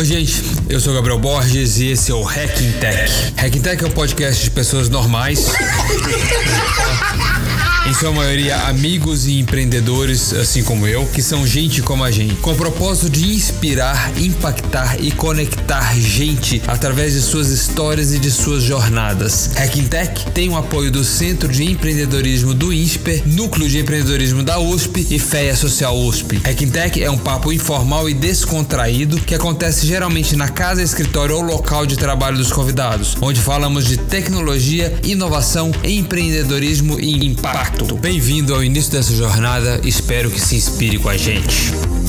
Oi, gente, eu sou Gabriel Borges e esse é o Hacking Tech. Hacking Tech é um podcast de pessoas normais. em sua maioria amigos e empreendedores, assim como eu, que são gente como a gente, com o propósito de inspirar, impactar e conectar gente através de suas histórias e de suas jornadas. Hacking Tech tem o apoio do Centro de Empreendedorismo do INSPER, Núcleo de Empreendedorismo da USP e FEA Social USP. Hacking Tech é um papo informal e descontraído que acontece geralmente na casa, escritório ou local de trabalho dos convidados, onde falamos de tecnologia, inovação, empreendedorismo e impacto. Bem-vindo ao início dessa jornada, espero que se inspire com a gente.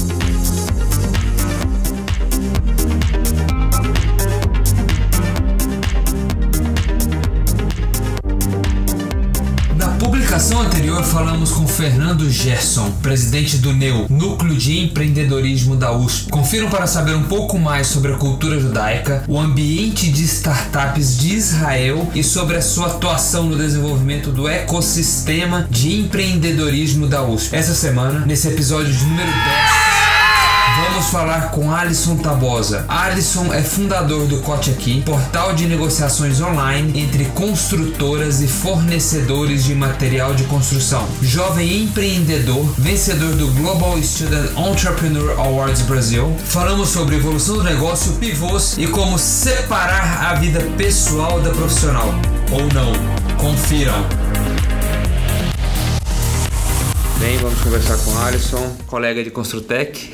Falamos com Fernando Gerson, presidente do NEU, Núcleo de Empreendedorismo da USP. Confiram para saber um pouco mais sobre a cultura judaica, o ambiente de startups de Israel e sobre a sua atuação no desenvolvimento do ecossistema de empreendedorismo da USP. Essa semana, nesse episódio de número 10, Vamos falar com Alisson Tabosa. Alisson é fundador do Cote Aqui, portal de negociações online entre construtoras e fornecedores de material de construção. Jovem empreendedor, vencedor do Global Student Entrepreneur Awards Brasil. Falamos sobre evolução do negócio, pivôs e como separar a vida pessoal da profissional. Ou não. Confiram. Bem, vamos conversar com o Alisson, colega de Construtec.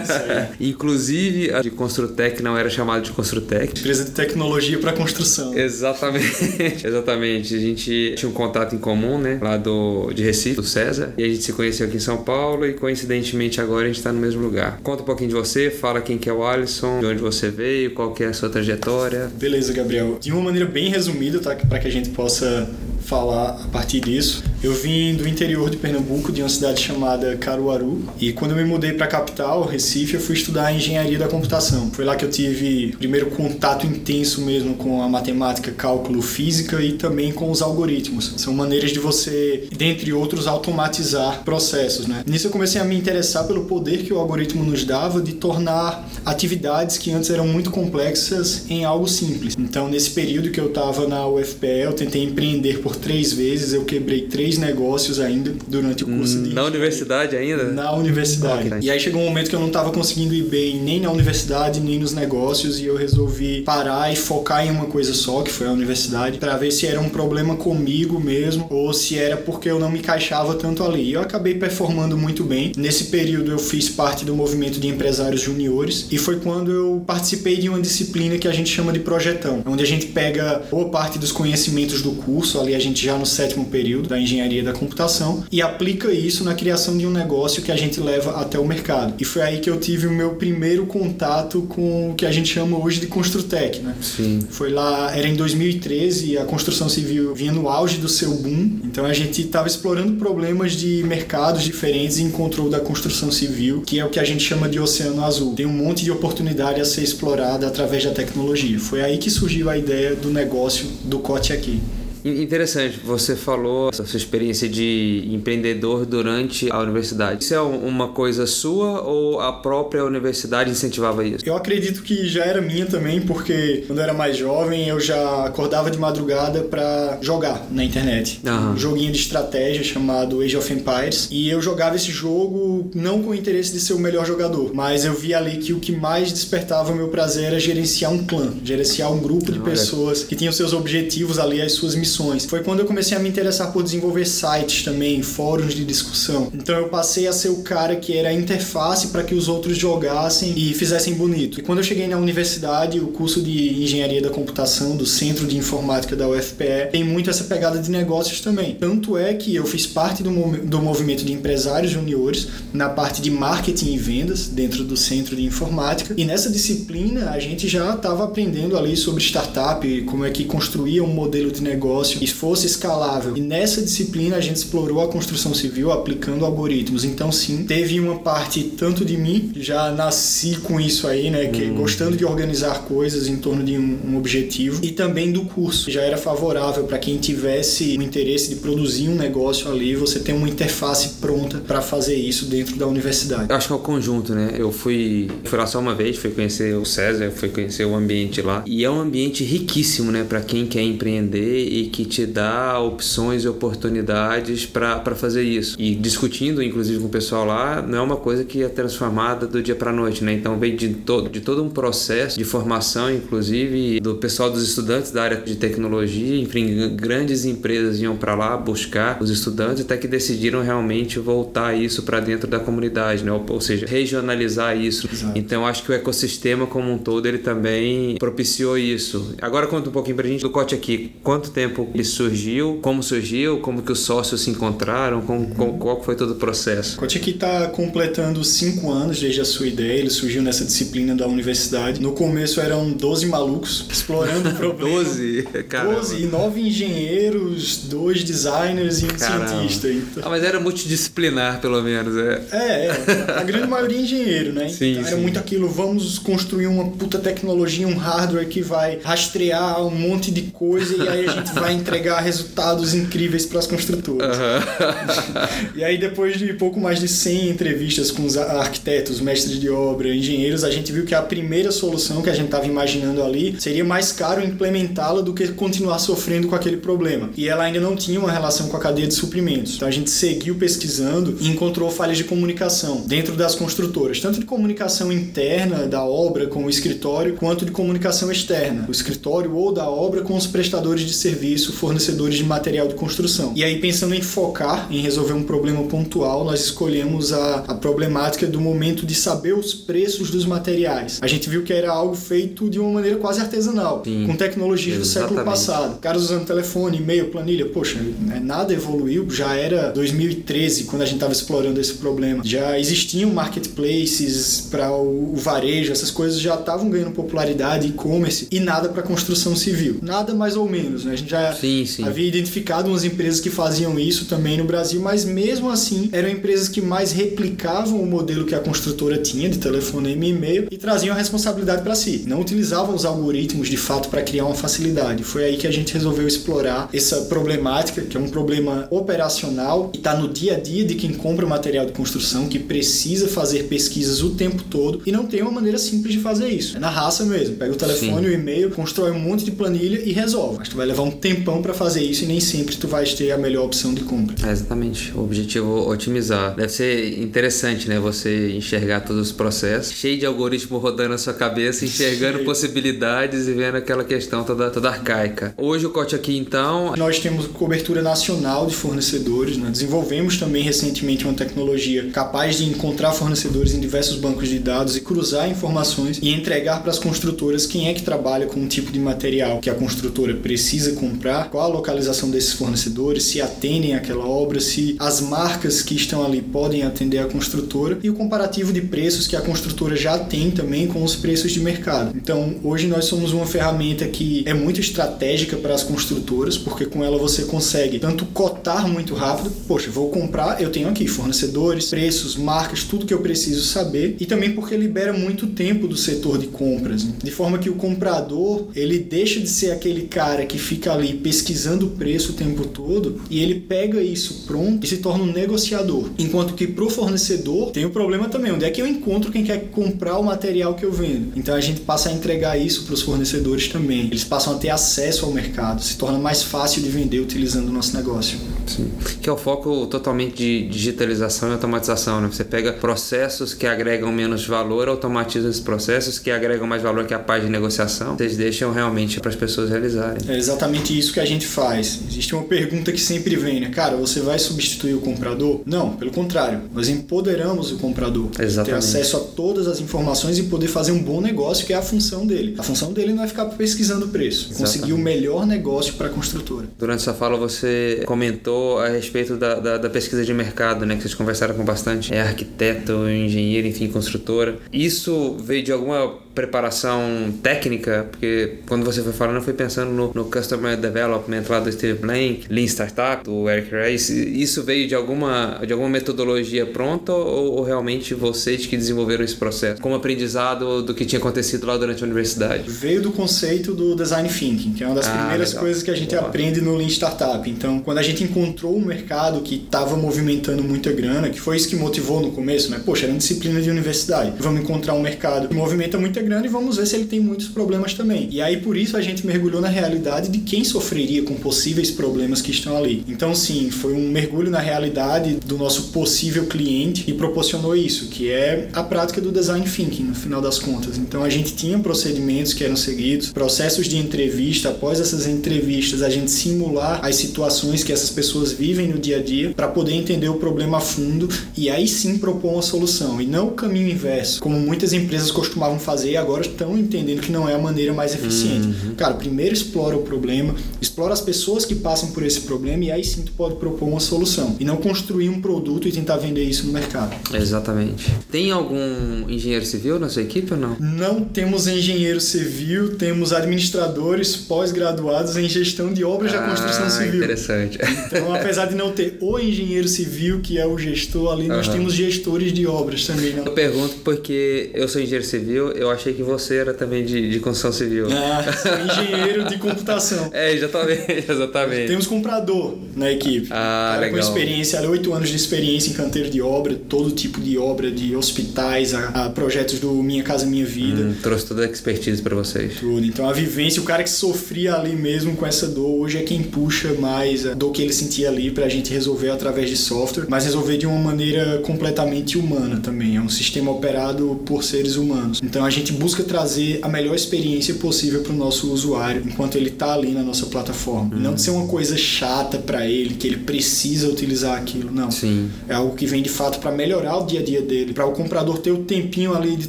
Inclusive, a de Construtec não era chamada de Construtec. Empresa de tecnologia para construção. Exatamente. Exatamente. A gente tinha um contato em comum, né? Lá do, de Recife, do César. E a gente se conheceu aqui em São Paulo e coincidentemente agora a gente está no mesmo lugar. Conta um pouquinho de você, fala quem que é o Alisson, de onde você veio, qual que é a sua trajetória. Beleza, Gabriel. De uma maneira bem resumida, tá? Para que a gente possa falar a partir disso. Eu vim do interior de Pernambuco, de uma cidade chamada Caruaru, e quando eu me mudei para a capital, Recife, eu fui estudar engenharia da computação. Foi lá que eu tive o primeiro contato intenso mesmo com a matemática, cálculo, física e também com os algoritmos. São maneiras de você, dentre outros, automatizar processos, né? Nisso eu comecei a me interessar pelo poder que o algoritmo nos dava de tornar atividades que antes eram muito complexas em algo simples. Então, nesse período que eu estava na UFPE, eu tentei empreender por três vezes, eu quebrei três negócios ainda durante o curso de. Na universidade ainda? Na universidade. e aí chegou um momento que eu não estava conseguindo ir bem nem na universidade, nem nos negócios, e eu resolvi parar e focar em uma coisa só, que foi a universidade, para ver se era um problema comigo mesmo ou se era porque eu não me encaixava tanto ali. E eu acabei performando muito bem. Nesse período eu fiz parte do movimento de empresários juniores e foi quando eu participei de uma disciplina que a gente chama de projetão, onde a gente pega boa parte dos conhecimentos do curso, ali a gente já no sétimo período da engenharia da computação e aplica isso na criação de um negócio que a gente leva até o mercado. E foi aí que eu tive o meu primeiro contato com o que a gente chama hoje de Construtec, né? Sim. Foi lá, era em 2013 e a construção civil vinha no auge do seu boom. Então a gente estava explorando problemas de mercados diferentes e encontrou da construção civil, que é o que a gente chama de oceano azul. Tem um monte de oportunidade a ser explorada através da tecnologia. Foi aí que surgiu a ideia do negócio do Cote aqui. Interessante, você falou da sua experiência de empreendedor durante a universidade. Isso é uma coisa sua ou a própria universidade incentivava isso? Eu acredito que já era minha também, porque quando eu era mais jovem eu já acordava de madrugada para jogar na internet. Uhum. Um joguinho de estratégia chamado Age of Empires. E eu jogava esse jogo não com o interesse de ser o melhor jogador, mas eu via ali que o que mais despertava o meu prazer era gerenciar um clã, gerenciar um grupo de pessoas que tinham seus objetivos ali, as suas missões foi quando eu comecei a me interessar por desenvolver sites também, fóruns de discussão. Então eu passei a ser o cara que era a interface para que os outros jogassem e fizessem bonito. E quando eu cheguei na universidade, o curso de engenharia da computação do Centro de Informática da UFPE tem muito essa pegada de negócios também. Tanto é que eu fiz parte do, do movimento de empresários juniores na parte de marketing e vendas dentro do Centro de Informática. E nessa disciplina a gente já estava aprendendo ali sobre startup, como é que construía um modelo de negócio negócio e fosse escalável. E nessa disciplina a gente explorou a construção civil aplicando algoritmos. Então, sim, teve uma parte tanto de mim, já nasci com isso aí, né? Que, hum. Gostando de organizar coisas em torno de um, um objetivo, e também do curso. Já era favorável para quem tivesse o interesse de produzir um negócio ali, você ter uma interface pronta para fazer isso dentro da universidade. Acho que é o conjunto, né? Eu fui, fui lá só uma vez, fui conhecer o César, fui conhecer o ambiente lá. E é um ambiente riquíssimo, né? Para quem quer empreender e que te dá opções e oportunidades para fazer isso. E discutindo, inclusive, com o pessoal lá, não é uma coisa que é transformada do dia para noite, né? Então vem de todo, de todo um processo de formação, inclusive, do pessoal dos estudantes da área de tecnologia. Enfim, grandes empresas iam para lá buscar os estudantes até que decidiram realmente voltar isso para dentro da comunidade, né? Ou, ou seja, regionalizar isso. Exato. Então acho que o ecossistema como um todo ele também propiciou isso. Agora conta um pouquinho pra gente do Cote aqui. Quanto tempo ele surgiu? Como surgiu? Como que os sócios se encontraram? Com, uhum. com, qual foi todo o processo? O Cote aqui está completando cinco anos desde a sua ideia. Ele surgiu nessa disciplina da universidade. No começo eram 12 malucos explorando o problema. 12? Caramba. 12 e 9 engenheiros, dois designers e um Caramba. cientista. Então... Ah, mas era multidisciplinar, pelo menos. É, é, é a grande maioria é engenheiro, né? Sim, então, sim. Era muito aquilo, vamos construir uma puta tecnologia, um hardware que vai rastrear um monte de coisa e aí a gente vai entregar resultados incríveis para as construtoras. Uhum. e aí depois de pouco mais de 100 entrevistas com os arquitetos, mestres de obra, engenheiros, a gente viu que a primeira solução que a gente estava imaginando ali seria mais caro implementá-la do que continuar sofrendo com aquele problema. E ela ainda não tinha uma relação com a cadeia de suprimentos. Então a gente seguiu pesquisando e encontrou falhas de comunicação dentro das construtoras, tanto de comunicação interna da obra com o escritório, quanto de comunicação externa, o escritório ou da obra com os prestadores de serviço, fornecedores de material de construção. E aí, pensando em focar, em resolver um problema pontual, nós escolhemos a, a problemática do momento de saber os preços dos materiais. A gente viu que era algo feito de uma maneira quase artesanal, Sim, com tecnologias do século passado. Caras usando telefone, e-mail, planilha. Poxa, né, nada evoluiu, já era 2013 quando a gente estava explorando esse problema. Já existiam marketplaces para o, o varejo, essas coisas já estavam ganhando popularidade, e-commerce, e nada para construção civil. Nada mais ou menos. Né? A gente já sim, sim. havia identificado umas empresas que faziam isso também no Brasil, mas mesmo assim eram empresas que mais replicavam o modelo que a construtora tinha de telefonema e e-mail e traziam a responsabilidade para si. Não utilizavam os algoritmos de fato para criar uma facilidade. Foi aí que a gente resolveu explorar essa problemática, que é um problema operacional e está no dia a dia de quem compra material de construção, que precisa fazer pesquisas o tempo todo e não tem uma maneira simples de fazer isso. É na raça mesmo. Pega o telefone, Sim. o e-mail, constrói um monte de planilha e resolve. Mas tu vai levar um tempão para fazer isso e nem sempre tu vai ter a melhor opção de compra. É exatamente. O objetivo é otimizar. Deve ser interessante, né? Você enxergar todos os processos, cheio de algoritmo rodando na sua cabeça, enxergando possibilidades e vendo aquela questão toda, toda arcaica. Hoje o Cote aqui, então. Nós temos cobertura nacional de fornecedores, né? Desenvolvemos também recentemente uma tecnologia capaz de encontrar fornecedores em diversos bancos de dados e cruzar informações e entregar para as construtoras quem é que trabalha com um tipo de material que a construtora precisa comprar, qual a localização desses fornecedores, se atendem àquela obra, se as marcas que estão ali podem atender a construtora e o comparativo de preços que a construtora já tem também com os preços de mercado. Então, hoje nós somos uma ferramenta que é muito estratégica para as construtoras, porque com ela você consegue tanto cotar muito rápido, poxa, vou comprar, eu tenho aqui fornecedores, preços, marcas, tudo que eu preciso saber, e também porque libera muito tempo do setor de compras, de forma que o comprador, ele deixa de ser aquele cara que fica ali pesquisando o preço o tempo todo e ele pega isso pronto e se torna um negociador. Enquanto que pro fornecedor tem o um problema também, onde é que eu encontro quem quer comprar o material que eu vendo? Então a gente passa a entregar isso para os fornecedores também. Eles passam a ter acesso ao mercado, se torna mais fácil de vender utilizando o nosso negócio. Sim. Que é o foco totalmente de digitalização e automatização, né? Você pega processos que agregam menos valor, automatiza esses processos que agregam mais valor que a parte de negociação. Vocês deixam realmente para as pessoas realizarem. É exatamente isso que a gente faz. Existe uma pergunta que sempre vem, né? Cara, você vai substituir o comprador? Não, pelo contrário. Nós empoderamos o comprador. Exatamente. Ter acesso a todas as informações e poder fazer um bom negócio, que é a função dele. A função dele não é ficar pesquisando preço. Exatamente. Conseguir o melhor negócio para a construtora. Durante essa fala você comentou a respeito da, da, da, pesquisa de mercado, né? Que vocês conversaram com bastante é arquiteto, engenheiro, enfim, construtora. Isso veio de alguma preparação técnica? Porque quando você foi falando, eu fui pensando no, no Customer Development lá do Steve Blank, Lean Startup, do Eric Rice, isso veio de alguma, de alguma metodologia pronta ou, ou realmente vocês que desenvolveram esse processo? Como aprendizado do que tinha acontecido lá durante a universidade? Veio do conceito do Design Thinking, que é uma das ah, primeiras legal. coisas que a gente Boa. aprende no Lean Startup. Então, quando a gente encontrou um mercado que estava movimentando muita grana, que foi isso que motivou no começo, né? Poxa, era uma disciplina de universidade. Vamos encontrar um mercado que movimenta muita grana e vamos ver se ele tem muitos problemas também. E aí, por isso, a gente mergulhou na realidade de quem sofreria com possíveis problemas que estão ali. Então, sim, foi um mergulho na realidade do nosso possível cliente e proporcionou isso, que é a prática do design thinking, no final das contas. Então, a gente tinha procedimentos que eram seguidos, processos de entrevista. Após essas entrevistas, a gente simular as situações que essas pessoas vivem no dia a dia para poder entender o problema a fundo e aí sim propor uma solução. E não o caminho inverso, como muitas empresas costumavam fazer agora estão entendendo que não é a maneira mais eficiente. Uhum. Cara, primeiro explora o problema, explora as pessoas que passam por esse problema e aí sim tu pode propor uma solução. E não construir um produto e tentar vender isso no mercado. Exatamente. Tem algum engenheiro civil na sua equipe ou não? Não temos engenheiro civil, temos administradores pós-graduados em gestão de obras ah, da construção civil. Interessante. Então, apesar de não ter o engenheiro civil, que é o gestor ali, nós temos gestores de obras também. Não? Eu pergunto porque eu sou engenheiro civil, eu achei que você era também de, de construção civil. Ah, sou engenheiro de computação. É, exatamente, exatamente. Temos comprador na equipe. Ah, legal. Com experiência, oito anos de experiência em canteiro de obra, todo tipo de obra, de hospitais, a, a projetos do Minha Casa Minha Vida. Hum, trouxe toda a expertise para vocês. Tudo. Então a vivência, o cara que sofria ali mesmo com essa dor, hoje é quem puxa mais a dor que ele sentia ali pra gente resolver através de software, mas resolver de uma maneira completamente humana também. É um sistema operado por seres humanos. Então a gente busca trazer a melhor experiência possível para o nosso usuário enquanto ele está ali na nossa plataforma. Uhum. Não de ser uma coisa chata para ele, que ele precisa utilizar aquilo, não. Sim. É algo que vem de fato para melhorar o dia a dia dele, para o comprador ter o tempinho ali de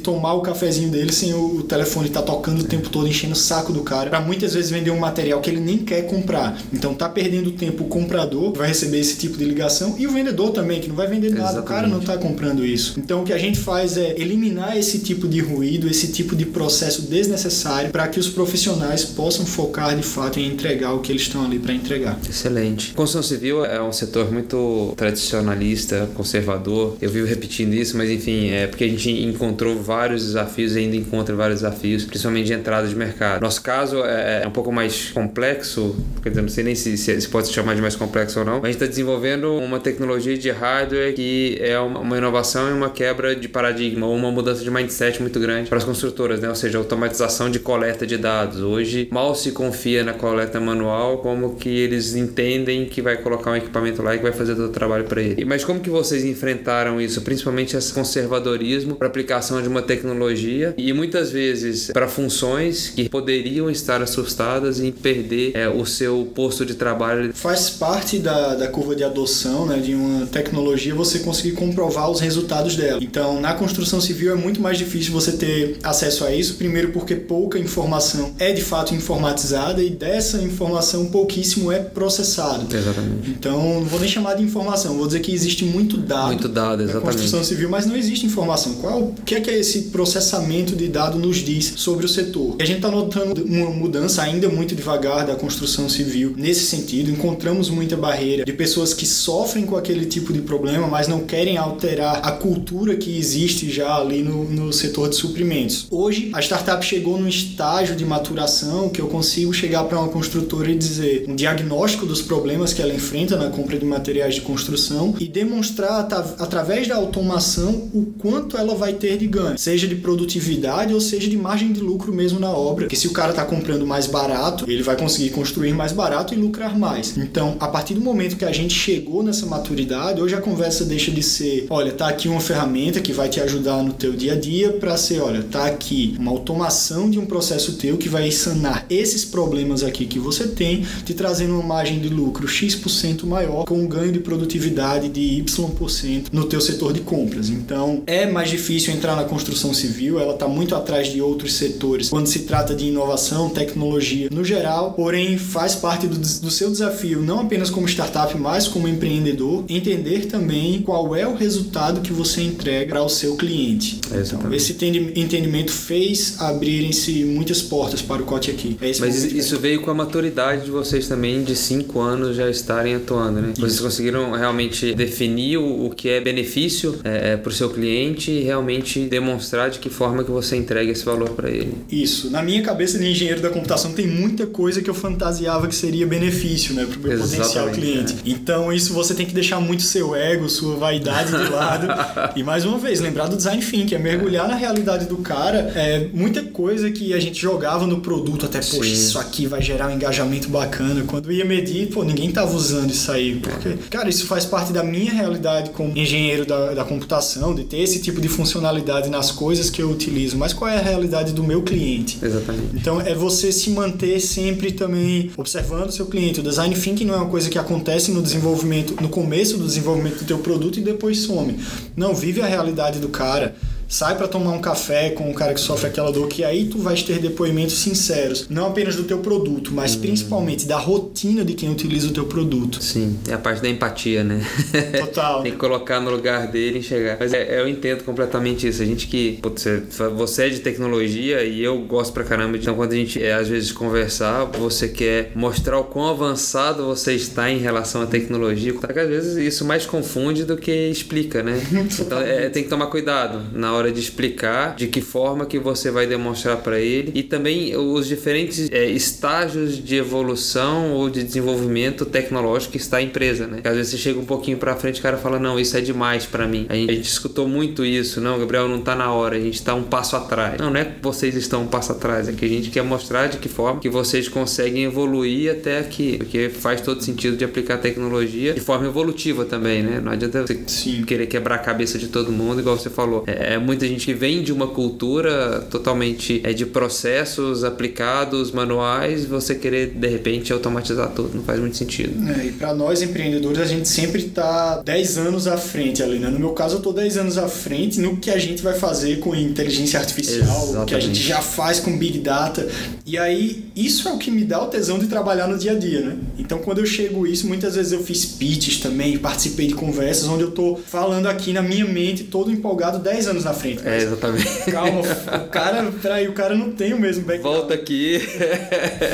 tomar o cafezinho dele sem o telefone estar tá tocando o tempo todo enchendo o saco do cara, para muitas vezes vender um material que ele nem quer comprar. Então tá perdendo tempo o comprador que vai receber esse tipo de ligação e o vendedor também que não vai vender nada, Exatamente. o cara não está comprando isso. Então o que a gente faz é eliminar esse tipo de ruído, esse tipo de processo desnecessário para que os profissionais possam focar de fato em entregar o que eles estão ali para entregar. Excelente. Construção civil é um setor muito tradicionalista, conservador. Eu vivo repetindo isso, mas enfim, é porque a gente encontrou vários desafios e ainda encontra vários desafios, principalmente de entrada de mercado. Nosso caso é, é um pouco mais complexo, não sei nem se, se pode se chamar de mais complexo ou não, a gente está desenvolvendo uma tecnologia de hardware que é uma inovação e uma quebra de paradigma, ou uma mudança de mindset muito grande para as construtoras, né? ou seja, automatização de coleta de dados. Hoje mal se confia na coleta manual, como que eles entendem que vai colocar um equipamento lá e que vai fazer todo o trabalho para ele. Mas como que vocês enfrentaram isso, principalmente esse conservadorismo para aplicação de uma tecnologia e muitas vezes para funções que poderiam estar assustadas em perder é, o seu posto de trabalho? Faz parte da, da curva de adoção né, de uma tecnologia você conseguir comprovar os resultados dela. Então, na construção civil é muito mais difícil você ter acesso a isso, primeiro porque pouca informação é de fato informatizada e dessa informação pouquíssimo é processado. Exatamente. Então, não vou nem chamar de informação, vou dizer que existe muito dado. Muito dado, exatamente. Na construção civil, mas não existe informação. Qual, o que é que esse processamento de dado nos diz sobre o setor? E a gente está notando uma mudança ainda muito devagar da construção civil nesse sentido. Encontramos muita barreira de pessoas que sofrem com aquele tipo de problema, mas não querem alterar a cultura que existe já ali no, no setor de suprimentos. Hoje, a startup chegou num estágio de maturação que eu consigo chegar para uma construtora e dizer um diagnóstico dos problemas que ela enfrenta na compra de materiais de construção e demonstrar através da automação o quanto ela vai ter de ganho, seja de produtividade ou seja de margem de lucro mesmo na obra. Porque se o cara está comprando mais barato, ele vai conseguir construir mais barato e lucrar mais. Então, a partir do momento que a gente chegou nessa maturidade, hoje a conversa deixa de ser, olha, tá aqui uma ferramenta que vai te ajudar no teu dia a dia para ser, olha, tá aqui uma automação de um processo teu que vai sanar esses problemas aqui que você tem, te trazendo uma margem de lucro X% maior com um ganho de produtividade de Y% no teu setor de compras. Então, é mais difícil entrar na construção civil, ela está muito atrás de outros setores quando se trata de inovação, tecnologia no geral, porém faz parte do, do seu desafio, não apenas como startup, mas como empreendedor, entender também qual é o resultado que você entrega para o seu cliente. Então, esse entendimento fez abrirem-se muitas portas para o Cote aqui. É Mas isso veio com a maturidade de vocês também de cinco anos já estarem atuando, né? Isso. Vocês conseguiram realmente definir o, que é benefício é, é, para o seu cliente e realmente demonstrar de que forma que você entrega esse valor para ele. Isso. Na minha cabeça de engenheiro da computação tem muita coisa que eu fantasiava que seria benefício, né, para o meu potencial cliente. É. Então isso você tem que deixar muito seu ego, sua vaidade de lado e mais uma vez lembrar do design thinking, é mergulhar na realidade do cara. É muita coisa que a gente jogava no produto até poxa, isso aqui vai gerar um engajamento bacana. Quando ia medir, pô, ninguém tava usando isso aí, porque cara, isso faz parte da minha realidade como engenheiro da, da computação, de ter esse tipo de funcionalidade nas coisas que eu utilizo. Mas qual é a realidade do meu cliente? Exatamente. Então é você se manter sempre também observando o seu cliente. O design thinking não é uma coisa que acontece no desenvolvimento, no começo do desenvolvimento do teu produto e depois some. Não, vive a realidade do cara sai para tomar um café com o cara que sofre aquela dor, que aí tu vais ter depoimentos sinceros, não apenas do teu produto, mas hum. principalmente da rotina de quem utiliza o teu produto. Sim, é a parte da empatia, né? Total. Tem que colocar no lugar dele e enxergar. Mas é, eu entendo completamente isso. A gente que, putz, você é de tecnologia e eu gosto pra caramba. Então, quando a gente é, às vezes conversar, você quer mostrar o quão avançado você está em relação à tecnologia. Porque às vezes isso mais confunde do que explica, né? então, é, tem que tomar cuidado na hora hora de explicar de que forma que você vai demonstrar para ele e também os diferentes é, estágios de evolução ou de desenvolvimento tecnológico que está a empresa, né? Às vezes você chega um pouquinho para frente, o cara fala não, isso é demais para mim. A gente, a gente, escutou muito isso, não, Gabriel, não tá na hora, a gente está um passo atrás. Não, não é que vocês estão um passo atrás, é que a gente quer mostrar de que forma que vocês conseguem evoluir até aqui, porque faz todo sentido de aplicar tecnologia de forma evolutiva também, né? Não adianta você Sim. querer quebrar a cabeça de todo mundo, igual você falou. É, é muita gente que vem de uma cultura totalmente é, de processos aplicados, manuais, você querer de repente automatizar tudo, não faz muito sentido. É, e para nós empreendedores, a gente sempre está 10 anos à frente ali, né? No meu caso, eu tô 10 anos à frente no que a gente vai fazer com inteligência artificial, o que a gente já faz com Big Data. E aí, isso é o que me dá o tesão de trabalhar no dia a dia, né? Então, quando eu chego isso, muitas vezes eu fiz pitches também, participei de conversas onde eu tô falando aqui na minha mente, todo empolgado 10 anos à frente. É, exatamente. Calma, o cara, peraí, o cara não tem o mesmo background. Volta aqui.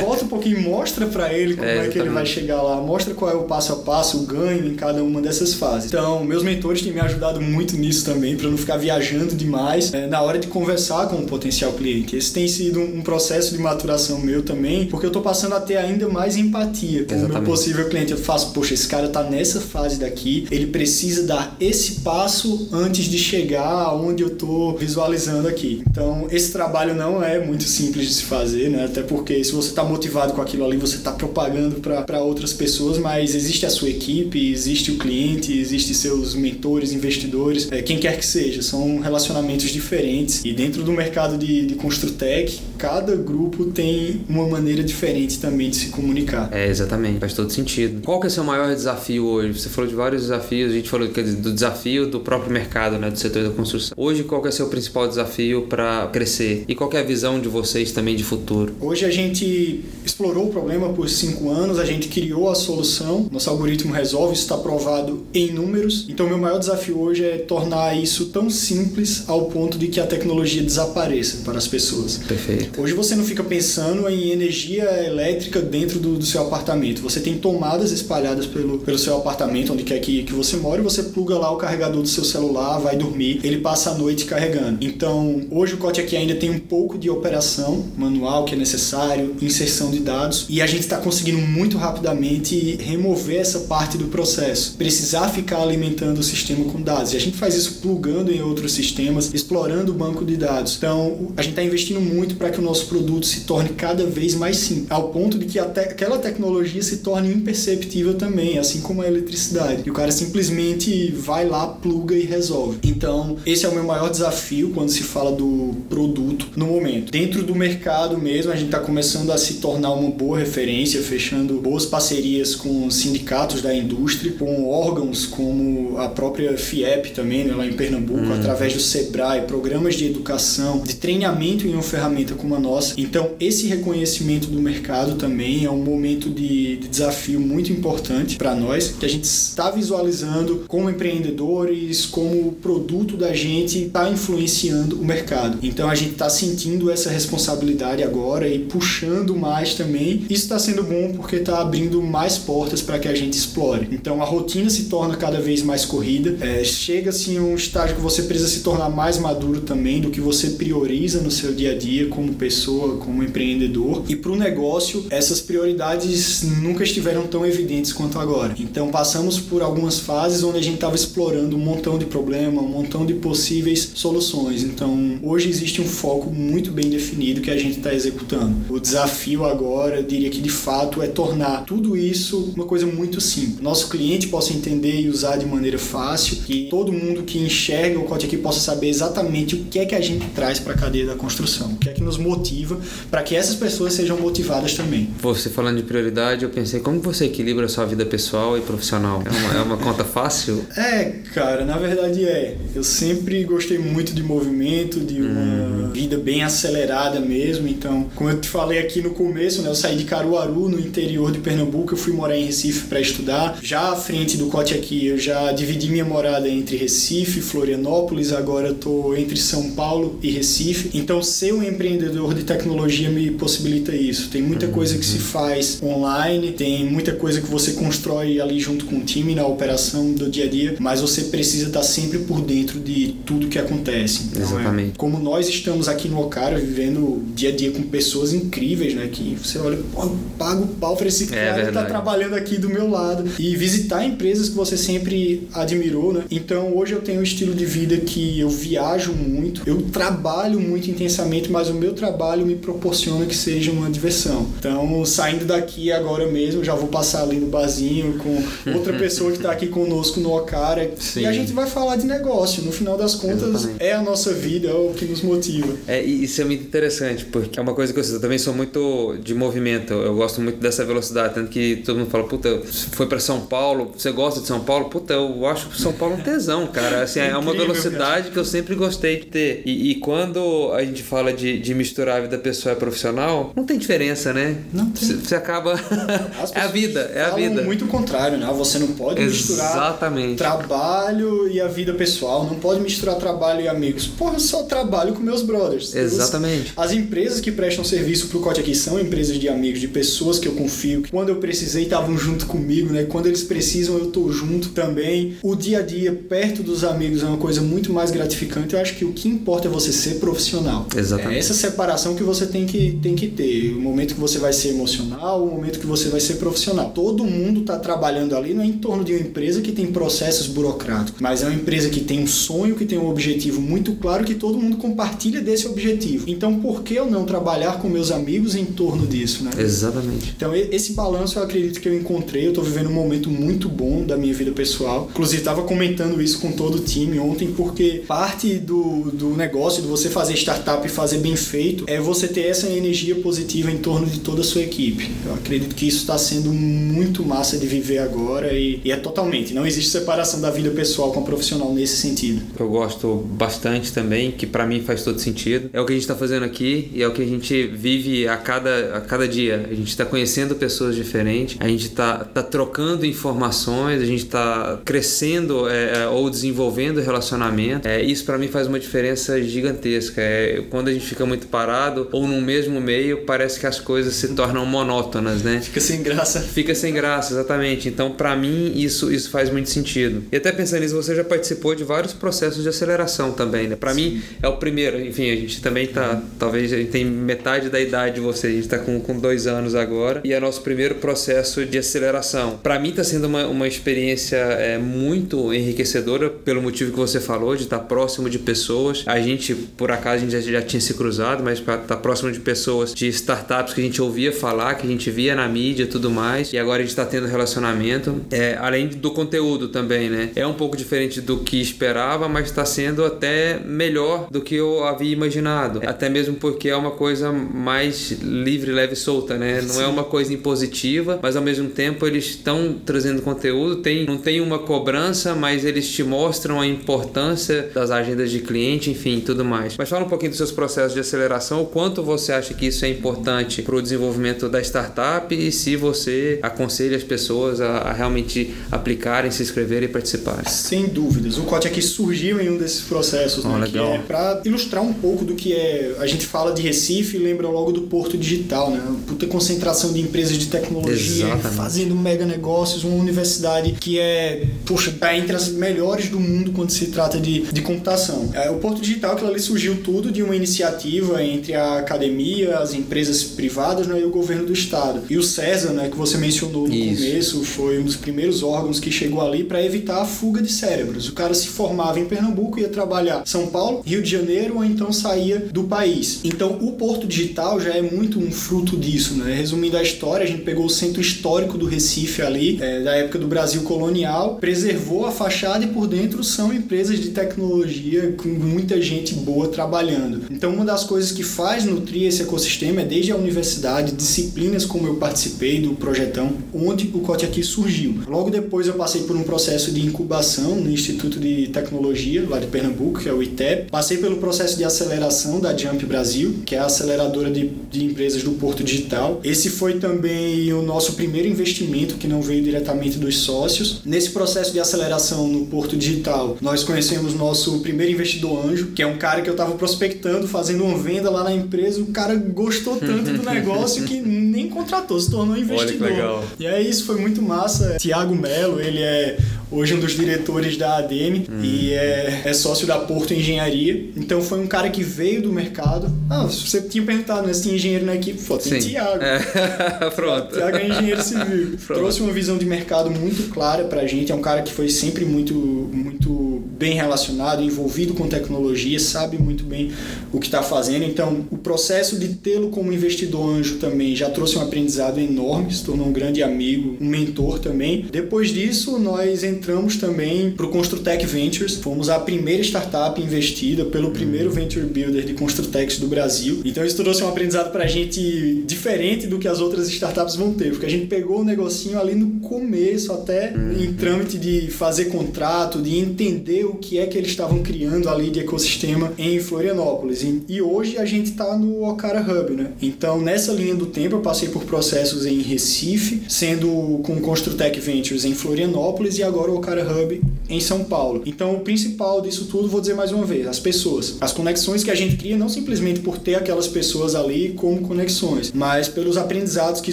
Volta um pouquinho, mostra para ele como é, é, que ele vai chegar lá, mostra qual é o passo a passo, o ganho em cada uma dessas fases. Então, meus mentores têm me ajudado muito nisso também, para não ficar viajando demais é, na hora de conversar com o potencial cliente. Esse tem sido um processo de maturação meu também, porque eu tô passando a ter ainda mais empatia com o meu possível cliente. Eu faço, poxa, esse cara tá nessa fase daqui, ele precisa dar esse passo antes de chegar aonde eu tô visualizando aqui. Então, esse trabalho não é muito simples de se fazer, né? Até porque se você está motivado com aquilo ali, você está propagando para outras pessoas, mas existe a sua equipe, existe o cliente, existe seus mentores, investidores, é, quem quer que seja. São relacionamentos diferentes. E dentro do mercado de, de Construtec, cada grupo tem uma maneira diferente também de se comunicar. É, exatamente. Faz todo sentido. Qual que é o seu maior desafio hoje? Você falou de vários desafios, a gente falou do desafio do próprio mercado, né? Do setor da construção. Hoje, qual é seu principal desafio para crescer? E qual é a visão de vocês também de futuro? Hoje a gente explorou o problema por cinco anos, a gente criou a solução, nosso algoritmo resolve, isso está provado em números. Então, meu maior desafio hoje é tornar isso tão simples ao ponto de que a tecnologia desapareça para as pessoas. Perfeito. Hoje você não fica pensando em energia elétrica dentro do, do seu apartamento. Você tem tomadas espalhadas pelo, pelo seu apartamento, onde quer que, que você mora, e você pluga lá o carregador do seu celular, vai dormir, ele passa a noite carregando carregando. Então, hoje o COT aqui ainda tem um pouco de operação manual que é necessário, inserção de dados, e a gente está conseguindo muito rapidamente remover essa parte do processo. Precisar ficar alimentando o sistema com dados. E a gente faz isso plugando em outros sistemas, explorando o banco de dados. Então, a gente está investindo muito para que o nosso produto se torne cada vez mais simples, ao ponto de que até aquela tecnologia se torne imperceptível também, assim como a eletricidade. E o cara simplesmente vai lá, pluga e resolve. Então, esse é o meu maior desafio quando se fala do produto no momento. Dentro do mercado mesmo, a gente está começando a se tornar uma boa referência, fechando boas parcerias com sindicatos da indústria, com órgãos como a própria FIEP também, né, lá em Pernambuco, uhum. através do SEBRAE, programas de educação, de treinamento em uma ferramenta como a nossa. Então, esse reconhecimento do mercado também é um momento de, de desafio muito importante para nós, que a gente está visualizando como empreendedores, como o produto da gente está influenciando o mercado. Então a gente está sentindo essa responsabilidade agora e puxando mais também. Isso está sendo bom porque está abrindo mais portas para que a gente explore. Então a rotina se torna cada vez mais corrida. É, chega assim um estágio que você precisa se tornar mais maduro também do que você prioriza no seu dia a dia como pessoa, como empreendedor. E para o negócio, essas prioridades nunca estiveram tão evidentes quanto agora. Então passamos por algumas fases onde a gente estava explorando um montão de problema, um montão de possíveis soluções. Então hoje existe um foco muito bem definido que a gente está executando. O desafio agora, eu diria que de fato é tornar tudo isso uma coisa muito simples. Nosso cliente possa entender e usar de maneira fácil, que todo mundo que enxerga o Cote aqui possa saber exatamente o que é que a gente traz para a cadeia da construção, o que é que nos motiva para que essas pessoas sejam motivadas também. Você falando de prioridade, eu pensei como você equilibra a sua vida pessoal e profissional? É uma, é uma conta fácil? É, cara, na verdade é. Eu sempre gostei muito de movimento, de uma uhum. vida bem acelerada mesmo. Então, como eu te falei aqui no começo, né, eu saí de Caruaru, no interior de Pernambuco, eu fui morar em Recife para estudar. Já à frente do Cote aqui, eu já dividi minha morada entre Recife, Florianópolis, agora tô entre São Paulo e Recife. Então, ser um empreendedor de tecnologia me possibilita isso. Tem muita coisa que se uhum. faz online, tem muita coisa que você constrói ali junto com o time na operação do dia a dia, mas você precisa estar sempre por dentro de tudo que acontece. Então, é Exatamente. É, como nós estamos aqui no Ocara vivendo dia a dia com pessoas incríveis, né? Que você olha, pô, paga o pau para esse é cara é que tá trabalhando aqui do meu lado. E visitar empresas que você sempre admirou, né? Então hoje eu tenho um estilo de vida que eu viajo muito, eu trabalho muito intensamente, mas o meu trabalho me proporciona que seja uma diversão. Então, saindo daqui agora mesmo, já vou passar ali no barzinho com outra pessoa que está aqui conosco no Ocara. Sim. E a gente vai falar de negócio. No final das contas, É a nossa vida, é o que nos motiva. É, isso é muito interessante, porque é uma coisa que eu, eu também sou muito de movimento. Eu gosto muito dessa velocidade. Tanto que todo mundo fala, puta, foi para São Paulo, você gosta de São Paulo? Puta, eu acho que São Paulo é um tesão, cara. Assim, é, uma velocidade cara. que eu sempre gostei de ter. E, e, quando a gente fala de, de misturar a vida pessoal e profissional, não tem diferença, né? Não tem. Você acaba. é a vida, é a vida. muito o contrário, né? Você não pode Exatamente. misturar trabalho e a vida pessoal, não pode misturar trabalho e amigos. Porra, eu só trabalho com meus brothers. Exatamente. As empresas que prestam serviço pro Cote aqui são empresas de amigos, de pessoas que eu confio, que quando eu precisei estavam junto comigo, né? Quando eles precisam, eu tô junto também. O dia a dia perto dos amigos é uma coisa muito mais gratificante. Eu acho que o que importa é você ser profissional. Exatamente. É essa separação que você tem que, tem que ter. O momento que você vai ser emocional, o momento que você vai ser profissional. Todo mundo está trabalhando ali, não é em torno de uma empresa que tem processos burocráticos, mas é uma empresa que tem um sonho, que tem um objetivo muito claro, que todo mundo compartilha desse objetivo. Então, por que eu não trabalhar com meus amigos em torno disso, né? Exatamente. Então, esse balanço eu acredito que eu encontrei. Eu estou vivendo um momento muito bom da minha vida pessoal. Inclusive, estava comentando isso com todo o time ontem, porque parte do, do negócio, de você fazer startup e fazer bem feito, é você ter essa energia positiva em torno de toda a sua equipe. Eu acredito que isso está sendo muito massa de viver agora e, e, é totalmente. Não existe separação da vida pessoal com a profissional nesse sentido. Eu gosto bastante também, que para mim faz todo sentido. É o que a gente está fazendo aqui e é o que a gente vive a cada, a cada dia. A gente está conhecendo pessoas diferentes, a gente está tá trocando informações, a gente está crescendo é, é, ou desenvolvendo relacionamento. É, isso para mim faz uma diferença gigantesca. É, quando a gente fica muito parado ou no mesmo meio, parece que as coisas se tornam monótonas, né? Fica sem graça. Fica sem graça, exatamente. Então, para mim, isso, isso faz muito sentido. E até pensando nisso, você já participou de vários processos de aceleração também, né? Para mim, é o primeiro. Enfim, a gente também tá, talvez a gente tem metade da idade de você, a gente tá com, com dois anos agora, e é nosso primeiro processo de aceleração. Para mim, tá sendo uma, uma experiência é, muito enriquecedora, pelo motivo que você falou, de estar tá próximo de pessoas. A gente, por acaso, a gente já, já tinha se cruzado, mas para estar tá próximo de pessoas, de startups que a gente ouvia falar, que a gente via na mídia tudo mais, e agora a gente está tendo relacionamento. É, além do conteúdo também, né? É um pouco diferente do que esperava, mas está sendo até melhor do que eu havia imaginado. Até mesmo porque é uma coisa mais livre, leve e solta, né? Não é Sim. é uma coisa impositiva, mas ao mesmo tempo eles estão trazendo conteúdo, tem, não tem uma cobrança, mas eles te mostram a importância das agendas de cliente, enfim, tudo mais. Mas fala um pouquinho dos seus processos de aceleração, o quanto você acha que isso é importante para o desenvolvimento da startup e se você aconselha as pessoas a, a realmente aplicarem, se inscreverem e participarem. Sem dúvidas. O Cote aqui surgiu em um desses processos, né? Que é para ilustrar um pouco do que é. A gente fala de Recife e lembra logo do Porto Digital, né? Puta concentração de empresas de tecnologia Exatamente. fazendo mega negócios, uma universidade que é, poxa, tá entre as melhores do mundo quando se trata de, de computação. É, o Porto Digital, aquilo ali surgiu tudo de uma iniciativa entre a academia, as empresas privadas né, e o governo do estado. E o César, né, que você mencionou no Isso. começo, foi um dos primeiros órgãos que chegou ali para evitar a fuga de cérebros. O cara se formava em Pernambuco, ia trabalhar São Paulo, Rio de Janeiro ou então saía do país. Então o Porto Digital já é muito um fruto disso, né? Resumindo a história, a gente pegou o centro histórico do Recife ali, é, da época do Brasil colonial, preservou a fachada e por dentro são empresas de tecnologia com muita gente boa trabalhando. Então uma das coisas que faz nutrir esse ecossistema é desde a universidade, disciplinas como eu participei do projetão, onde o Cote aqui surgiu. Logo depois eu passei por um processo de incubação no Instituto de Tecnologia, lá de Pernambuco, que é o ITEP. Passei pelo processo de aceleração da Jump Brasil, que é a aceleradora de, de empresas do Porto Digital. Esse foi também o nosso primeiro investimento, que não veio diretamente dos sócios. Nesse processo de aceleração no Porto Digital, nós conhecemos nosso primeiro investidor anjo, que é um cara que eu estava prospectando, fazendo uma venda lá na empresa. O cara gostou tanto do negócio que nem contratou, se tornou investidor. Olha que legal. E aí isso foi muito massa. Tiago Melo, ele é hoje um dos diretores da ADM hum. e é, é, sócio da Porto Engenharia. Então foi um cara que veio do mercado. Ah, você tinha perguntado, né, se tinha engenheiro na equipe? Pô, tem Sim. Tiago. É. Pronto. Tiago é engenheiro civil. Pronto. Trouxe uma visão de mercado muito clara pra gente. É um cara que foi sempre muito, muito bem relacionado, envolvido com tecnologia, sabe muito bem o que está fazendo. Então, o processo de tê-lo como investidor anjo também já trouxe um aprendizado enorme, se tornou um grande amigo, um mentor também. Depois disso, nós entramos também para o Construtec Ventures. Fomos a primeira startup investida pelo primeiro venture builder de Construtex do Brasil. Então isso trouxe um aprendizado para a gente diferente do que as outras startups vão ter, porque a gente pegou o negocinho ali no começo, até uhum. em trâmite de fazer contrato, de entender o que é que eles estavam criando ali de ecossistema em Florianópolis. E hoje a gente está no Okara Hub, né? Então nessa linha do tempo eu passei por processos em Recife, sendo com Construtec Ventures em Florianópolis e agora o Okara Hub em São Paulo. Então, o principal disso tudo, vou dizer mais uma vez, as pessoas. As conexões que a gente cria, não simplesmente por ter aquelas pessoas ali como conexões, mas pelos aprendizados que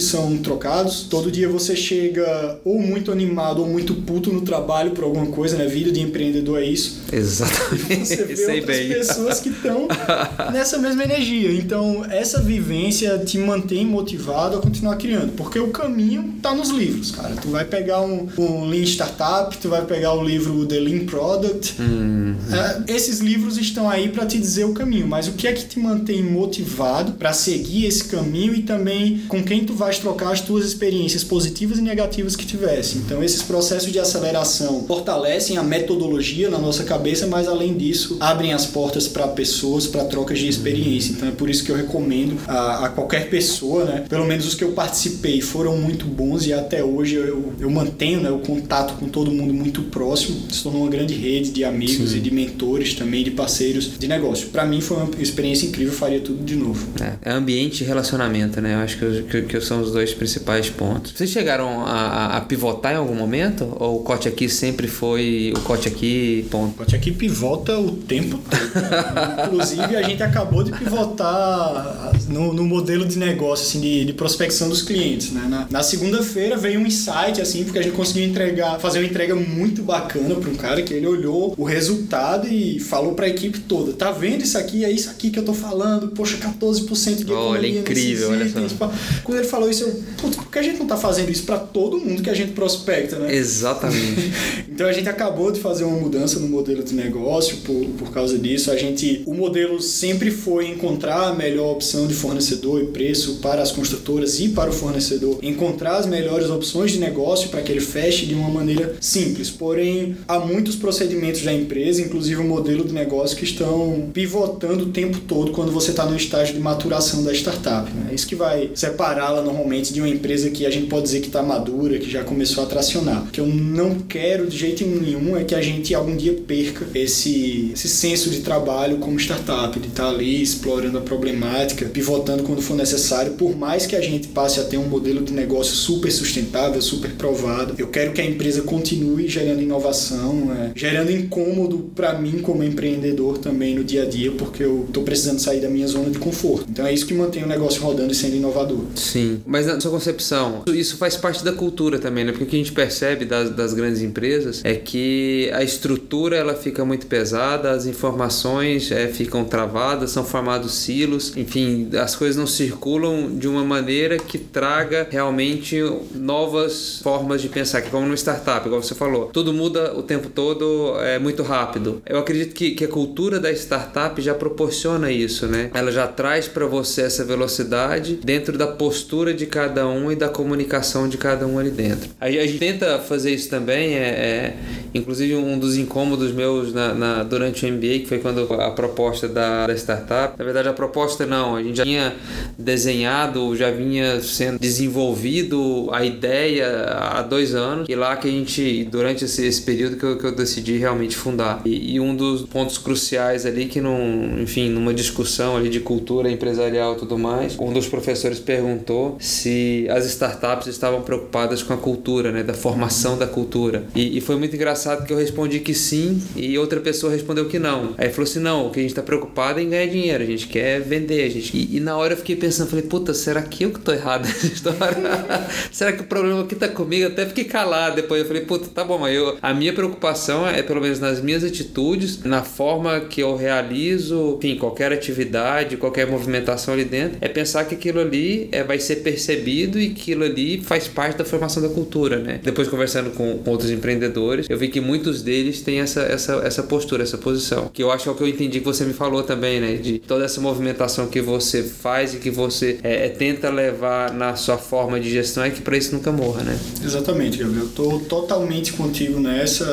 são trocados. Todo dia você chega ou muito animado ou muito puto no trabalho por alguma coisa, né? Vida de empreendedor é isso. Exatamente. Você vê Sei outras bem. pessoas que estão nessa mesma energia. Então, essa vivência te mantém motivado a continuar criando, porque o caminho tá nos livros, cara. Tu vai pegar um, um Lean Startup, tu vai pegar o livro The Lean Product. Uhum. É, esses livros estão aí para te dizer o caminho, mas o que é que te mantém motivado para seguir esse caminho e também com quem tu vais trocar as tuas experiências positivas e negativas que tivesse. Então, esses processos de aceleração fortalecem a metodologia na nossa cabeça, mas além disso, abrem as portas para pessoas, para trocas de experiência. Então, é por isso que eu recomendo a, a, qualquer pessoa, né? Pelo menos os que eu participei foram muito bons e até hoje eu, eu mantenho né, o contato com todo mundo muito próximo. Se tornou uma grande rede de amigos Sim. e de mentores também, de parceiros de negócio. Para mim foi uma experiência incrível, faria tudo de novo. É, é ambiente e relacionamento, né? Eu acho que, que, que, são os dois principais pontos. Vocês chegaram a, a pivotar em algum momento? Ou o Cote aqui sempre foi o Cote aqui, ponto? Cote aqui pivota o tempo todo. Inclusive, a gente acabou de pivotar no, no modelo de negócio, assim, de, de prospecção dos clientes, né? Na, na segunda-feira veio um insight, assim, porque a gente conseguiu entregar, fazer uma entrega muito bacana para um cara que ele olhou o resultado e falou para a equipe toda: tá vendo isso aqui? É isso aqui que eu tô falando. Poxa, 14% de economia. Olha, incrível, olha só. Quando ele falou isso, eu, putz, por que a gente não tá fazendo isso para todo mundo que a gente prospecta, né? Exatamente. então a gente acabou de fazer uma mudança no modelo de negócio por, por causa disso. A gente, o modelo sempre foi encontrar a melhor opção de fornecedor e preço para as construtoras e para o fornecedor, encontrar as melhores opções de negócio para que ele feche de uma maneira simples. Porém, há muitos procedimentos da empresa, inclusive o modelo de negócio, que estão pivotando o tempo todo quando você está no estágio de maturação da startup. Né? É isso que vai separá-la normalmente de uma empresa que a gente pode dizer que está madura, que já começou a tracionar. O que eu não quero de jeito nenhum é que a gente algum dia perca esse, esse senso de trabalho como startup, de estar tá ali explorando a problemática, pivotando quando for necessário, por mais que a gente passe a ter um modelo de negócio super sustentável, super provado. Eu quero que a empresa continue gerando inovação, é, gerando incômodo para mim como empreendedor também no dia a dia, porque eu estou precisando sair da minha zona de conforto. Então é isso que mantém o negócio rodando e sendo inovador. Sim, mas na sua concepção, isso faz parte da cultura também, né? Porque o que a gente percebe das, das grandes empresas é que a estrutura ela fica muito pesada, as informações é, ficam travadas, são formados silos, enfim, as coisas não circulam de uma maneira que traga realmente novas formas de pensar, que como no startup, igual você falou, tudo muda o tempo todo, é muito rápido. Eu acredito que, que a cultura da startup já proporciona isso, né? Ela já traz para você essa velocidade dentro da postura de cada um e da comunicação de cada um ali dentro. A, a gente tenta fazer isso também, é, é inclusive um dos incômodos meus na, na, durante o MBA, que foi quando a proposta da, da startup, na verdade a proposta não, a gente já tinha desenhado, já vinha sendo desenvolvido a ideia há dois anos, e lá que a gente, durante esse, esse período que eu, que eu decidi realmente fundar. E, e um dos pontos cruciais ali que, num, enfim, numa discussão ali de cultura empresarial e tudo mais, um dos professores perguntou se as startups estavam preocupadas com a cultura, né, da formação da cultura. E, e foi muito engraçado que eu respondi que sim e outra pessoa respondeu que não. Aí falou assim: não, o que a gente está preocupado é em ganhar dinheiro, a gente quer vender. A gente... E, e, na hora eu fiquei pensando, falei, puta, será que eu que tô errado nessa história? será que o problema aqui tá comigo? Até fiquei calado depois. Eu falei, puta, tá bom, mas eu, a minha preocupação é, pelo menos nas minhas atitudes, na forma que eu realizo, enfim, qualquer atividade, qualquer movimentação ali dentro, é pensar que aquilo ali é, vai ser percebido e aquilo ali faz parte da formação da cultura, né? Depois conversando com, com outros empreendedores, eu vi que muitos deles têm essa, essa, essa postura, essa posição. Que eu acho que é o que eu entendi que você me falou também, né? De toda essa movimentação que você faz e que você é, é tenta levar na sua forma de gestão é que para isso nunca morra, né? Exatamente, Gabriel. Eu tô totalmente contigo nessa.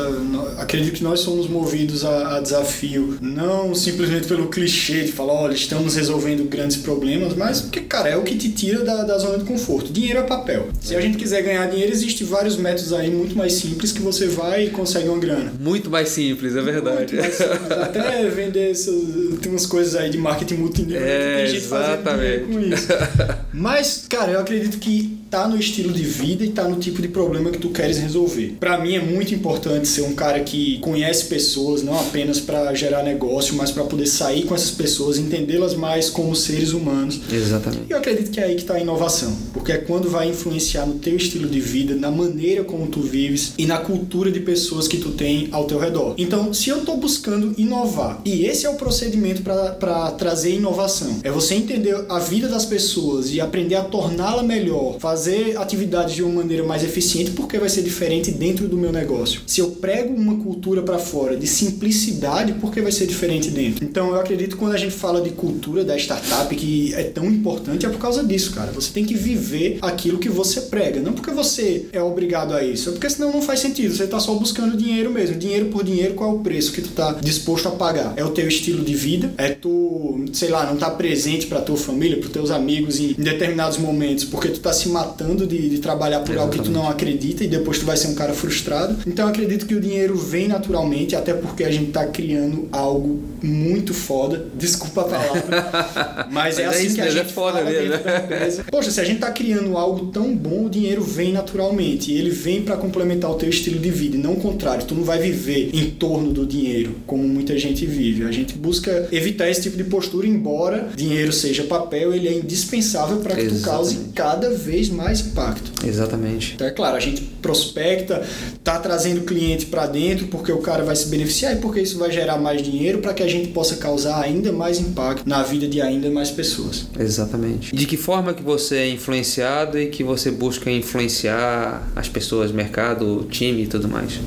Acredito que nós somos movidos a, a desafio, não simplesmente pelo clichê de falar, olha, estamos resolvendo grandes problemas, mas porque, cara, é o que te tira da, da zona de conforto. Dinheiro é papel. Se a gente quiser ganhar dinheiro, existe vários métodos aí muito mais simples que você vai e consegue uma grana. Muito mais simples, é verdade. Simples. Até vender essas, tem umas coisas aí de marketing multinível, é, tem gente exatamente. com isso. Mas, cara, eu acredito que tá no estilo de vida e tá no tipo de problema que tu queres resolver. Para mim é muito importante ser um cara que conhece pessoas, não apenas para gerar negócio, mas para poder sair com essas pessoas, entendê-las mais como seres humanos. Exatamente. E eu acredito que é aí que tá a inovação, porque é quando vai influenciar no teu estilo de vida, na maneira como tu vives e na cultura de pessoas que tu tem ao teu redor. Então, se eu tô buscando inovar, e esse é o procedimento para trazer inovação, é você entender a vida das pessoas e aprender a torná-la melhor, fazer fazer atividades de uma maneira mais eficiente porque vai ser diferente dentro do meu negócio. Se eu prego uma cultura para fora de simplicidade, porque vai ser diferente dentro. Então eu acredito que quando a gente fala de cultura da startup que é tão importante é por causa disso, cara. Você tem que viver aquilo que você prega, não porque você é obrigado a isso, é porque senão não faz sentido. Você tá só buscando dinheiro mesmo, dinheiro por dinheiro, qual é o preço que tu tá disposto a pagar? É o teu estilo de vida? É tu, sei lá, não tá presente para tua família, para teus amigos em determinados momentos porque tu tá se matando matando de, de trabalhar por Exatamente. algo que tu não acredita e depois tu vai ser um cara frustrado. Então eu acredito que o dinheiro vem naturalmente, até porque a gente tá criando algo muito foda. Desculpa a palavra. mas é, mas é assim que a é gente é foda fala mesmo. da empresa. Poxa, se a gente tá criando algo tão bom, o dinheiro vem naturalmente. E ele vem para complementar o teu estilo de vida, e não o contrário. Tu não vai viver em torno do dinheiro, como muita gente vive. A gente busca evitar esse tipo de postura, embora dinheiro seja papel, ele é indispensável para que Exatamente. tu cause cada vez mais impacto. Exatamente. Então é claro, a gente prospecta, tá trazendo cliente para dentro porque o cara vai se beneficiar e porque isso vai gerar mais dinheiro para que a gente possa causar ainda mais impacto na vida de ainda mais pessoas. Exatamente. De que forma que você é influenciado e que você busca influenciar as pessoas, mercado, time e tudo mais?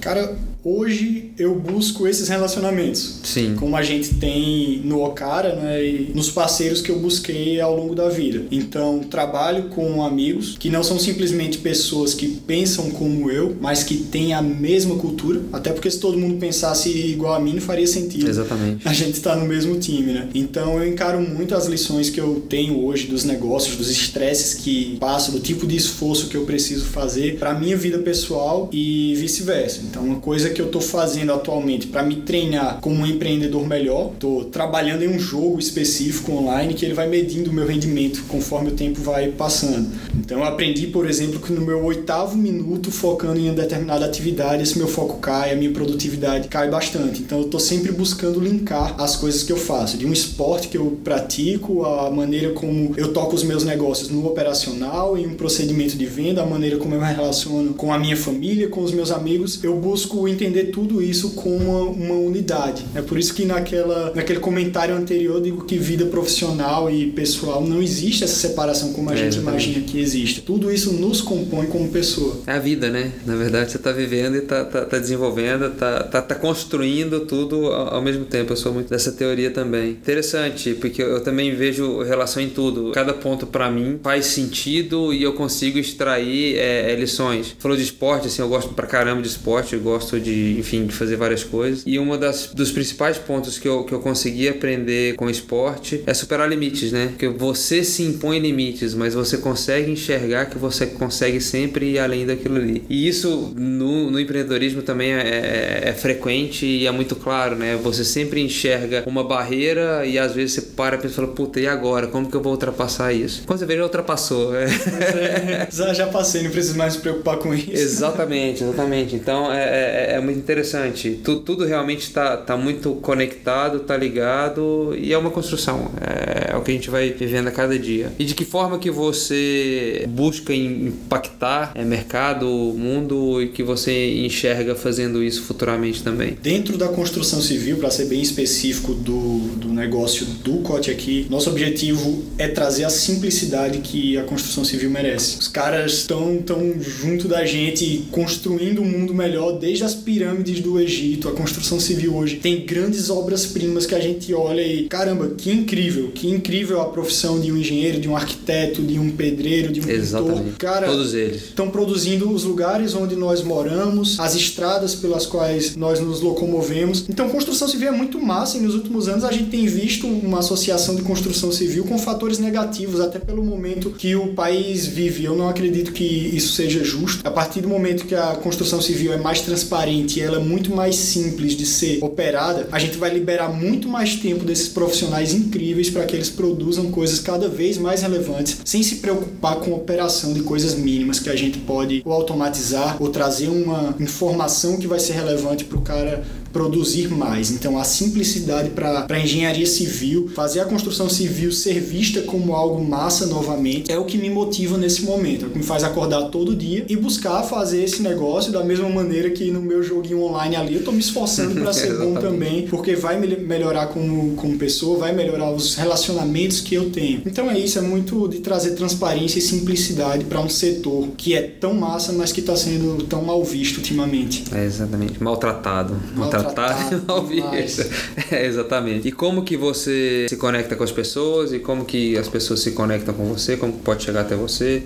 Cara, hoje eu busco esses relacionamentos. Sim. Como a gente tem no Okara, né, e nos parceiros que eu busquei ao longo da vida. Então, trabalho com amigos que não são simplesmente pessoas que pensam como eu, mas que têm a mesma cultura. Até porque se todo mundo pensasse igual a mim, não faria sentido. Exatamente. A gente está no mesmo time, né? Então, eu encaro muito as lições que eu tenho hoje dos negócios, dos estresses que passo, do tipo de esforço que eu preciso fazer para minha vida pessoal e vice-versa. Então, uma coisa que que eu estou fazendo atualmente para me treinar como um empreendedor melhor. Estou trabalhando em um jogo específico online que ele vai medindo o meu rendimento conforme o tempo vai passando. Então eu aprendi, por exemplo, que no meu oitavo minuto focando em uma determinada atividade, esse meu foco cai, a minha produtividade cai bastante. Então eu estou sempre buscando linkar as coisas que eu faço, de um esporte que eu pratico, a maneira como eu toco os meus negócios no operacional, em um procedimento de venda, a maneira como eu me relaciono com a minha família, com os meus amigos, eu busco entender tudo isso como uma, uma unidade. É por isso que naquela, naquele comentário anterior eu digo que vida profissional e pessoal não existe essa separação como a é, gente exatamente. imagina que existe. Tudo isso nos compõe como pessoa. É a vida, né? Na verdade, você está vivendo e está tá, tá desenvolvendo, está tá, tá construindo tudo ao, ao mesmo tempo. Eu sou muito dessa teoria também. Interessante, porque eu também vejo relação em tudo. Cada ponto para mim faz sentido e eu consigo extrair é, é, lições. Falou de esporte, assim, eu gosto pra caramba de esporte, eu gosto de, enfim, de fazer várias coisas. E uma das dos principais pontos que eu, que eu consegui aprender com esporte é superar limites, né? Porque você se impõe limites, mas você consegue enxergar que você consegue sempre ir além daquilo ali. E isso no, no empreendedorismo também é, é, é frequente e é muito claro, né? Você sempre enxerga uma barreira e às vezes você para e fala, puta, e agora? Como que eu vou ultrapassar isso? Quando você vê, já ultrapassou. É. já, já passei, não preciso mais me preocupar com isso. Exatamente, exatamente. Então é, é, é muito interessante. Tudo, tudo realmente está tá muito conectado, tá ligado e é uma construção. É, é o que a gente vai vivendo a cada dia. E de que forma que você busca impactar é, mercado, mundo e que você enxerga fazendo isso futuramente também? Dentro da construção civil, para ser bem específico do, do negócio do COT aqui, nosso objetivo é trazer a simplicidade que a construção civil merece. Os caras estão tão junto da gente construindo um mundo melhor desde as pirâmides do Egito. A construção civil hoje tem grandes obras-primas que a gente olha e caramba, que incrível, que incrível a profissão de um engenheiro, de um arquiteto, de um pedreiro, de um Exatamente. pintor. Cara, todos eles estão produzindo os lugares onde nós moramos, as estradas pelas quais nós nos locomovemos. Então, construção civil é muito massa e nos últimos anos a gente tem visto uma associação de construção civil com fatores negativos, até pelo momento que o país vive. Eu não acredito que isso seja justo. A partir do momento que a construção civil é mais transparente e ela é muito mais simples de ser operada, a gente vai liberar muito mais tempo desses profissionais incríveis para que eles produzam coisas cada vez mais relevantes, sem se preocupar com a operação de coisas mínimas que a gente pode ou automatizar ou trazer uma informação que vai ser relevante para o cara produzir mais. Então, a simplicidade para a engenharia civil, fazer a construção civil ser vista como algo massa novamente, é o que me motiva nesse momento, é o que me faz acordar todo dia e buscar fazer esse negócio da mesma maneira que no meu joguinho online ali eu estou me esforçando para ser bom também, porque vai me melhorar como, como pessoa, vai melhorar os relacionamentos que eu tenho. Então é isso, é muito de trazer transparência e simplicidade para um setor que é tão massa, mas que está sendo tão mal visto ultimamente. É exatamente, maltratado. Maltratado maltratar e ouvir isso. É, exatamente. E como que você se conecta com as pessoas e como que as pessoas se conectam com você, como pode chegar até você?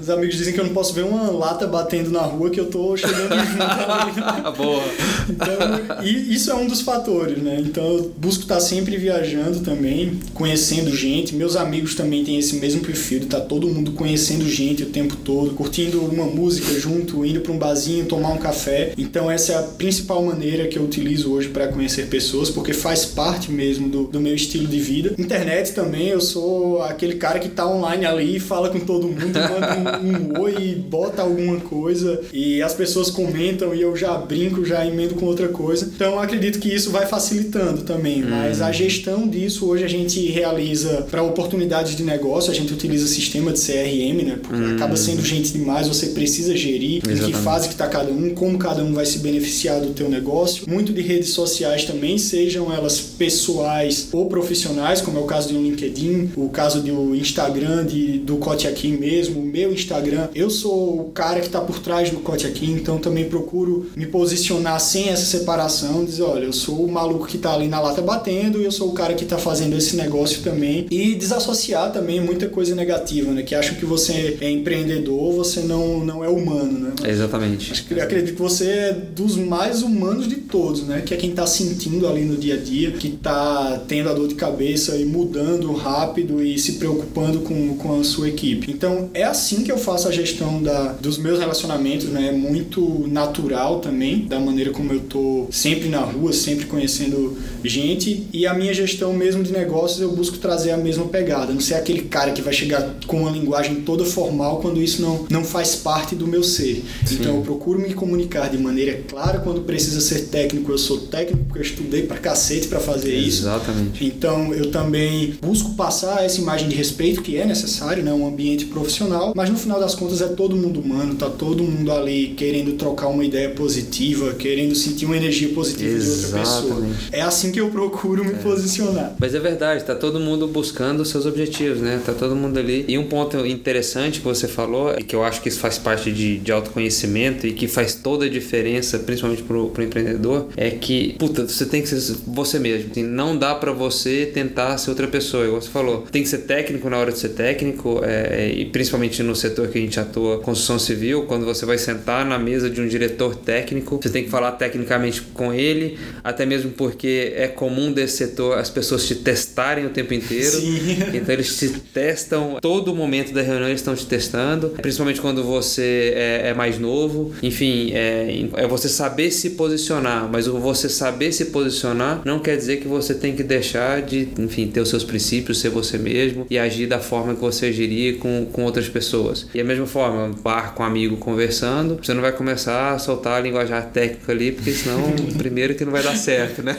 Os amigos dizem que eu não posso ver uma lata batendo na rua que eu tô chegando. Boa. Então, isso é um dos fatores, né? Então eu busco estar sempre viajando também, conhecendo gente. Meus amigos também têm esse mesmo perfil, tá todo mundo conhecendo gente o tempo todo, curtindo uma música junto, indo para um barzinho, tomar um café. Então essa é a principal maneira maneira que eu utilizo hoje para conhecer pessoas, porque faz parte mesmo do, do meu estilo de vida. Internet também, eu sou aquele cara que tá online ali e fala com todo mundo, manda um, um oi, bota alguma coisa e as pessoas comentam e eu já brinco, já emendo com outra coisa. Então acredito que isso vai facilitando também, hum. mas a gestão disso hoje a gente realiza para oportunidades de negócio, a gente utiliza sistema de CRM, né? Porque hum. acaba sendo gente demais, você precisa gerir Exatamente. em que fase que tá cada um, como cada um vai se beneficiar do teu negócio muito de redes sociais também, sejam elas pessoais ou profissionais, como é o caso do LinkedIn, o caso do Instagram de, do Cote Aqui mesmo, o meu Instagram. Eu sou o cara que está por trás do Cote Aqui, então também procuro me posicionar sem essa separação, dizer, olha, eu sou o maluco que está ali na lata batendo e eu sou o cara que está fazendo esse negócio também. E desassociar também muita coisa negativa, né? Que acham que você é empreendedor, você não, não é humano, né? Exatamente. Acho que, acredito que você é dos mais humanos de todos, né? Que é quem está sentindo ali no dia a dia, que está tendo a dor de cabeça e mudando rápido e se preocupando com, com a sua equipe. Então é assim que eu faço a gestão da, dos meus relacionamentos, né? É muito natural também, da maneira como eu tô sempre na rua, sempre conhecendo gente e a minha gestão mesmo de negócios eu busco trazer a mesma pegada. Não ser aquele cara que vai chegar com uma linguagem toda formal quando isso não, não faz parte do meu ser. Sim. Então eu procuro me comunicar de maneira clara quando precisa ser técnico. Eu sou técnico porque eu estudei pra cacete para fazer Exatamente. isso. Exatamente. Então eu também busco passar essa imagem de respeito que é necessário, né? Um ambiente profissional, mas no final das contas é todo mundo humano, tá todo mundo ali querendo trocar uma ideia positiva, querendo sentir uma energia positiva Exatamente. de outra pessoa. É assim que eu procuro me é. posicionar. Mas é verdade, tá todo mundo buscando seus objetivos, né? Tá todo mundo ali. E um ponto interessante que você falou, e que eu acho que isso faz parte de, de autoconhecimento e que faz toda a diferença, principalmente pro, pro empreendedor, é que, puta, você tem que ser você mesmo. Assim, não dá para você tentar ser outra pessoa, igual você falou. Tem que ser técnico na hora de ser técnico, é, e principalmente no setor que a gente atua, construção civil, quando você vai sentar na mesa de um diretor técnico, você tem que falar tecnicamente com ele, até mesmo porque é comum desse setor as pessoas te testarem o tempo inteiro. Sim. Então eles te testam todo momento da reunião, eles estão te testando, principalmente quando você é, é mais novo. Enfim, é, é você saber se posicionar, mas o você saber se posicionar não quer dizer que você tem que deixar de, enfim, ter os seus princípios, ser você mesmo e agir da forma que você agiria com, com outras pessoas. E a mesma forma, um bar com um amigo conversando, você não vai começar a soltar a linguagem técnica ali, porque senão, primeiro que não vai dar certo, né?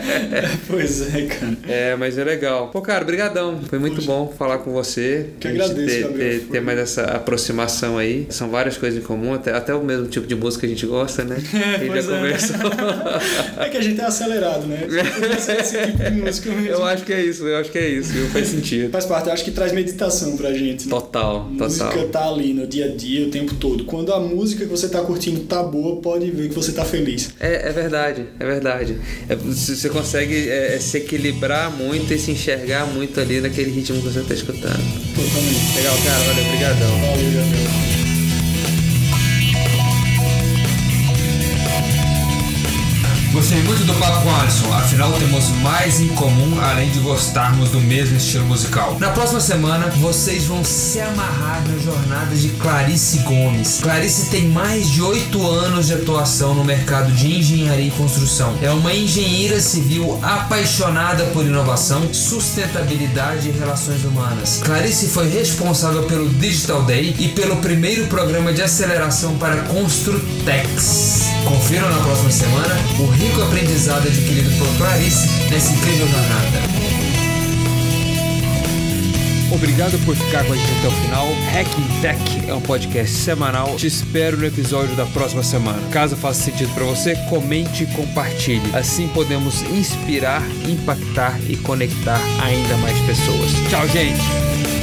pois é, cara. É, mas é legal. Pô, cara, brigadão. Foi muito Poxa. bom falar com você. Que agradeço, ter, ter, ter, mais essa aproximação aí. São várias coisas em comum, até, até o mesmo tipo de música que a gente gosta, né? É, a gente já é. conversou. é que a gente é acelerado, né? Esse tipo de música mesmo. Eu acho que é isso, eu acho que é isso. Faz sentido. Faz parte, eu acho que traz meditação pra gente. Né? Total, a música total. tá ali no dia a dia, o tempo todo. Quando a música que você tá curtindo tá boa, pode ver que você tá feliz. É, é verdade, é verdade. É, você consegue é, se equilibrar muito e se enxergar muito ali naquele ritmo que você tá escutando. Totalmente. Legal, cara. Valeu, obrigadão. Valeu. Gostei muito do papo com Alisson, afinal temos mais em comum além de gostarmos do mesmo estilo musical. Na próxima semana vocês vão se amarrar na jornada de Clarice Gomes. Clarice tem mais de 8 anos de atuação no mercado de engenharia e construção. É uma engenheira civil apaixonada por inovação, sustentabilidade e relações humanas. Clarice foi responsável pelo Digital Day e pelo primeiro programa de aceleração para Construtex. Confiram na próxima semana o rico aprendizado adquirido por Clarice nessa incrível jornada. Obrigado por ficar com a gente até o final. Hacking Tech é um podcast semanal. Te espero no episódio da próxima semana. Caso faça sentido para você, comente e compartilhe. Assim podemos inspirar, impactar e conectar ainda mais pessoas. Tchau, gente!